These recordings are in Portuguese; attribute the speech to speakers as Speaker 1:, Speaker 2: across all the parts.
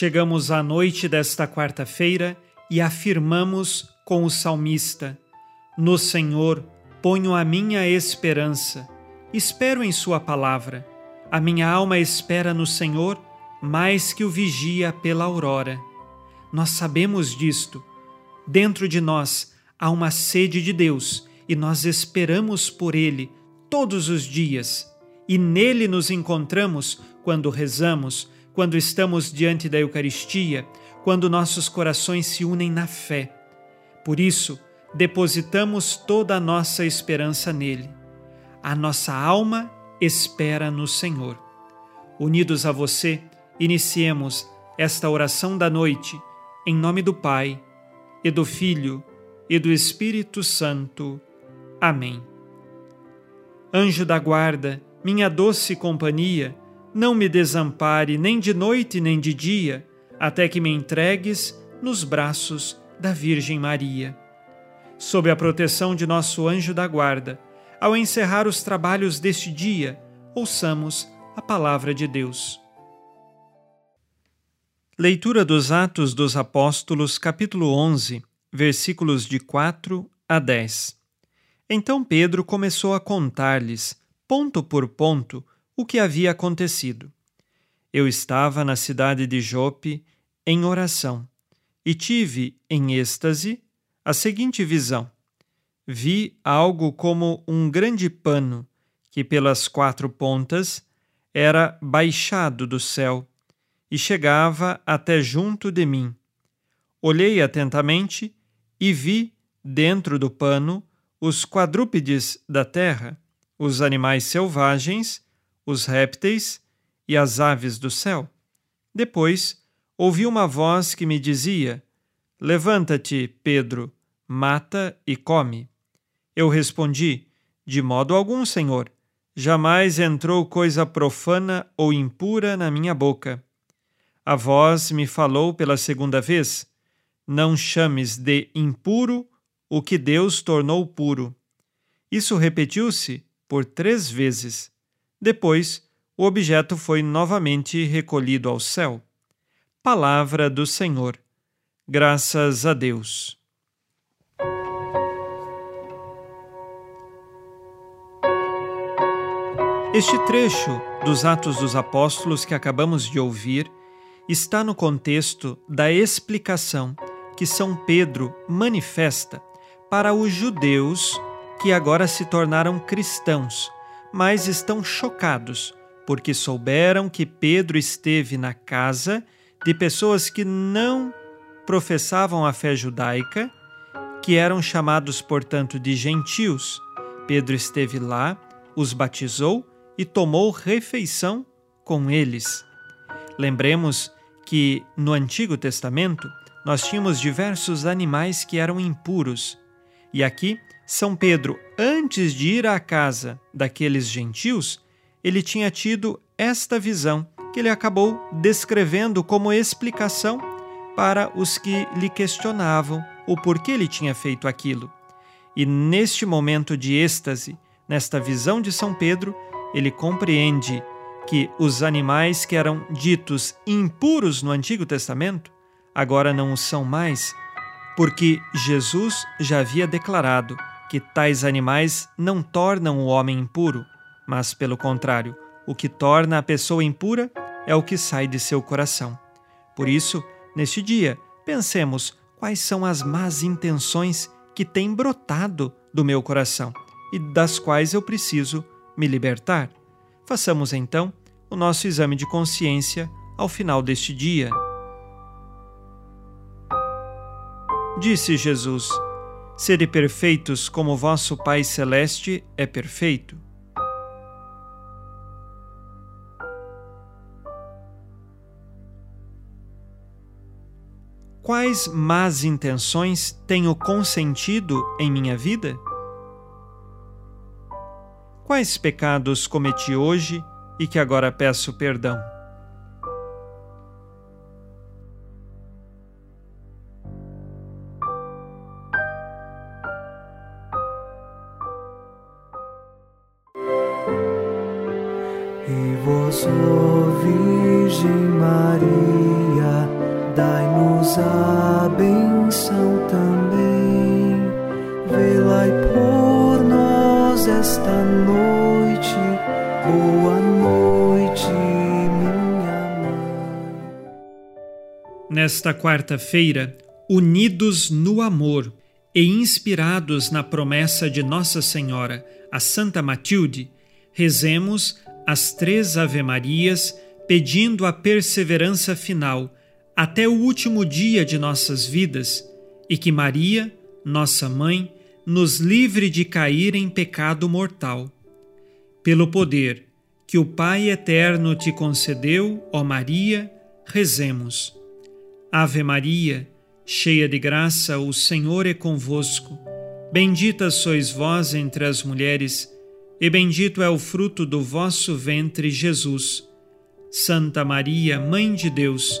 Speaker 1: Chegamos à noite desta quarta-feira e afirmamos com o salmista: No Senhor ponho a minha esperança. Espero em Sua palavra. A minha alma espera no Senhor mais que o vigia pela aurora. Nós sabemos disto. Dentro de nós há uma sede de Deus e nós esperamos por Ele todos os dias. E nele nos encontramos quando rezamos, quando estamos diante da Eucaristia, quando nossos corações se unem na fé. Por isso, depositamos toda a nossa esperança nele. A nossa alma espera no Senhor. Unidos a você, iniciemos esta oração da noite, em nome do Pai, e do Filho, e do Espírito Santo. Amém. Anjo da guarda, minha doce companhia, não me desampare nem de noite nem de dia, até que me entregues nos braços da Virgem Maria. Sob a proteção de nosso anjo da guarda, ao encerrar os trabalhos deste dia, ouçamos a palavra de Deus. Leitura dos Atos dos Apóstolos, capítulo 11, versículos de 4 a 10. Então Pedro começou a contar-lhes, ponto por ponto, o que havia acontecido. Eu estava na cidade de Jope em oração e tive, em êxtase, a seguinte visão vi algo como um grande pano que, pelas quatro pontas, era baixado do céu e chegava até junto de mim. Olhei atentamente e vi, dentro do pano, os quadrúpedes da terra, os animais selvagens, os répteis e as aves do céu. Depois ouvi uma voz que me dizia: Levanta-te, Pedro, mata e come. Eu respondi: De modo algum, Senhor. Jamais entrou coisa profana ou impura na minha boca. A voz me falou pela segunda vez: Não chames de impuro o que Deus tornou puro. Isso repetiu-se por três vezes. Depois, o objeto foi novamente recolhido ao céu. Palavra do Senhor. Graças a Deus. Este trecho dos Atos dos Apóstolos que acabamos de ouvir está no contexto da explicação que São Pedro manifesta para os judeus que agora se tornaram cristãos, mas estão chocados porque souberam que Pedro esteve na casa de pessoas que não professavam a fé judaica, que eram chamados, portanto, de gentios. Pedro esteve lá, os batizou e tomou refeição com eles. Lembremos que no Antigo Testamento nós tínhamos diversos animais que eram impuros. E aqui, São Pedro, antes de ir à casa daqueles gentios, ele tinha tido esta visão que ele acabou descrevendo como explicação para os que lhe questionavam o porquê ele tinha feito aquilo. E neste momento de êxtase, nesta visão de São Pedro, ele compreende que os animais que eram ditos impuros no Antigo Testamento agora não o são mais, porque Jesus já havia declarado que tais animais não tornam o homem impuro, mas, pelo contrário, o que torna a pessoa impura é o que sai de seu coração. Por isso, neste dia, pensemos quais são as más intenções que têm brotado do meu coração e das quais eu preciso me libertar? Façamos então o nosso exame de consciência ao final deste dia. Disse Jesus: Sede perfeitos como vosso Pai Celeste é perfeito. quais más intenções tenho consentido em minha vida? Quais pecados cometi hoje e que agora peço perdão?
Speaker 2: Dai-nos a benção também. Velai por nós esta noite. Boa noite, minha mãe.
Speaker 1: Nesta quarta-feira, unidos no amor e inspirados na promessa de Nossa Senhora, a Santa Matilde, rezemos as três Ave-Marias, pedindo a perseverança final até o último dia de nossas vidas e que Maria, nossa mãe, nos livre de cair em pecado mortal. Pelo poder que o Pai eterno te concedeu, ó Maria, rezemos. Ave Maria, cheia de graça, o Senhor é convosco. Bendita sois vós entre as mulheres e bendito é o fruto do vosso ventre, Jesus. Santa Maria, Mãe de Deus,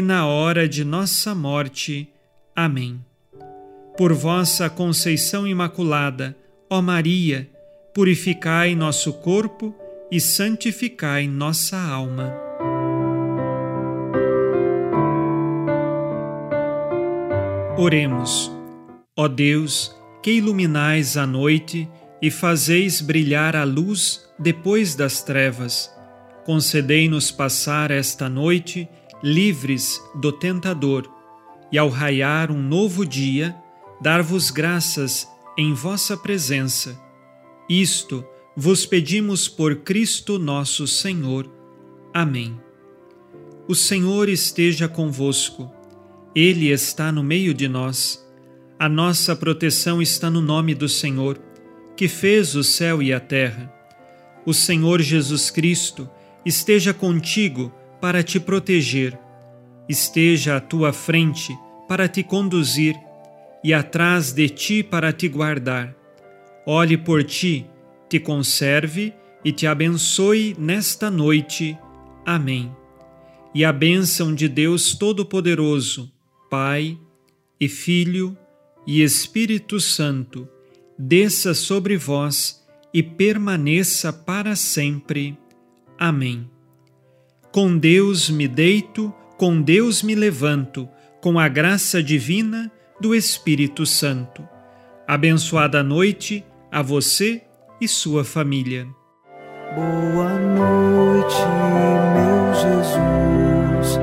Speaker 1: na hora de nossa morte. Amém. Por vossa conceição imaculada, ó Maria, purificai nosso corpo e santificai nossa alma. Oremos. Ó Deus, que iluminais a noite, e fazeis brilhar a luz depois das trevas. Concedei-nos passar esta noite livres do tentador, e ao raiar um novo dia, dar-vos graças em vossa presença. Isto vos pedimos por Cristo nosso Senhor. Amém. O Senhor esteja convosco, Ele está no meio de nós. A nossa proteção está no nome do Senhor que fez o céu e a terra. O Senhor Jesus Cristo esteja contigo para te proteger, esteja à tua frente para te conduzir e atrás de ti para te guardar. Olhe por ti, te conserve e te abençoe nesta noite. Amém. E a bênção de Deus Todo-Poderoso, Pai e Filho e Espírito Santo, desça sobre vós e permaneça para sempre. Amém. Com Deus me deito, com Deus me levanto, com a graça divina do Espírito Santo. Abençoada noite a você e sua família.
Speaker 2: Boa noite, meu Jesus.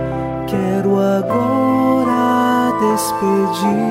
Speaker 2: Quero agora despedir-me.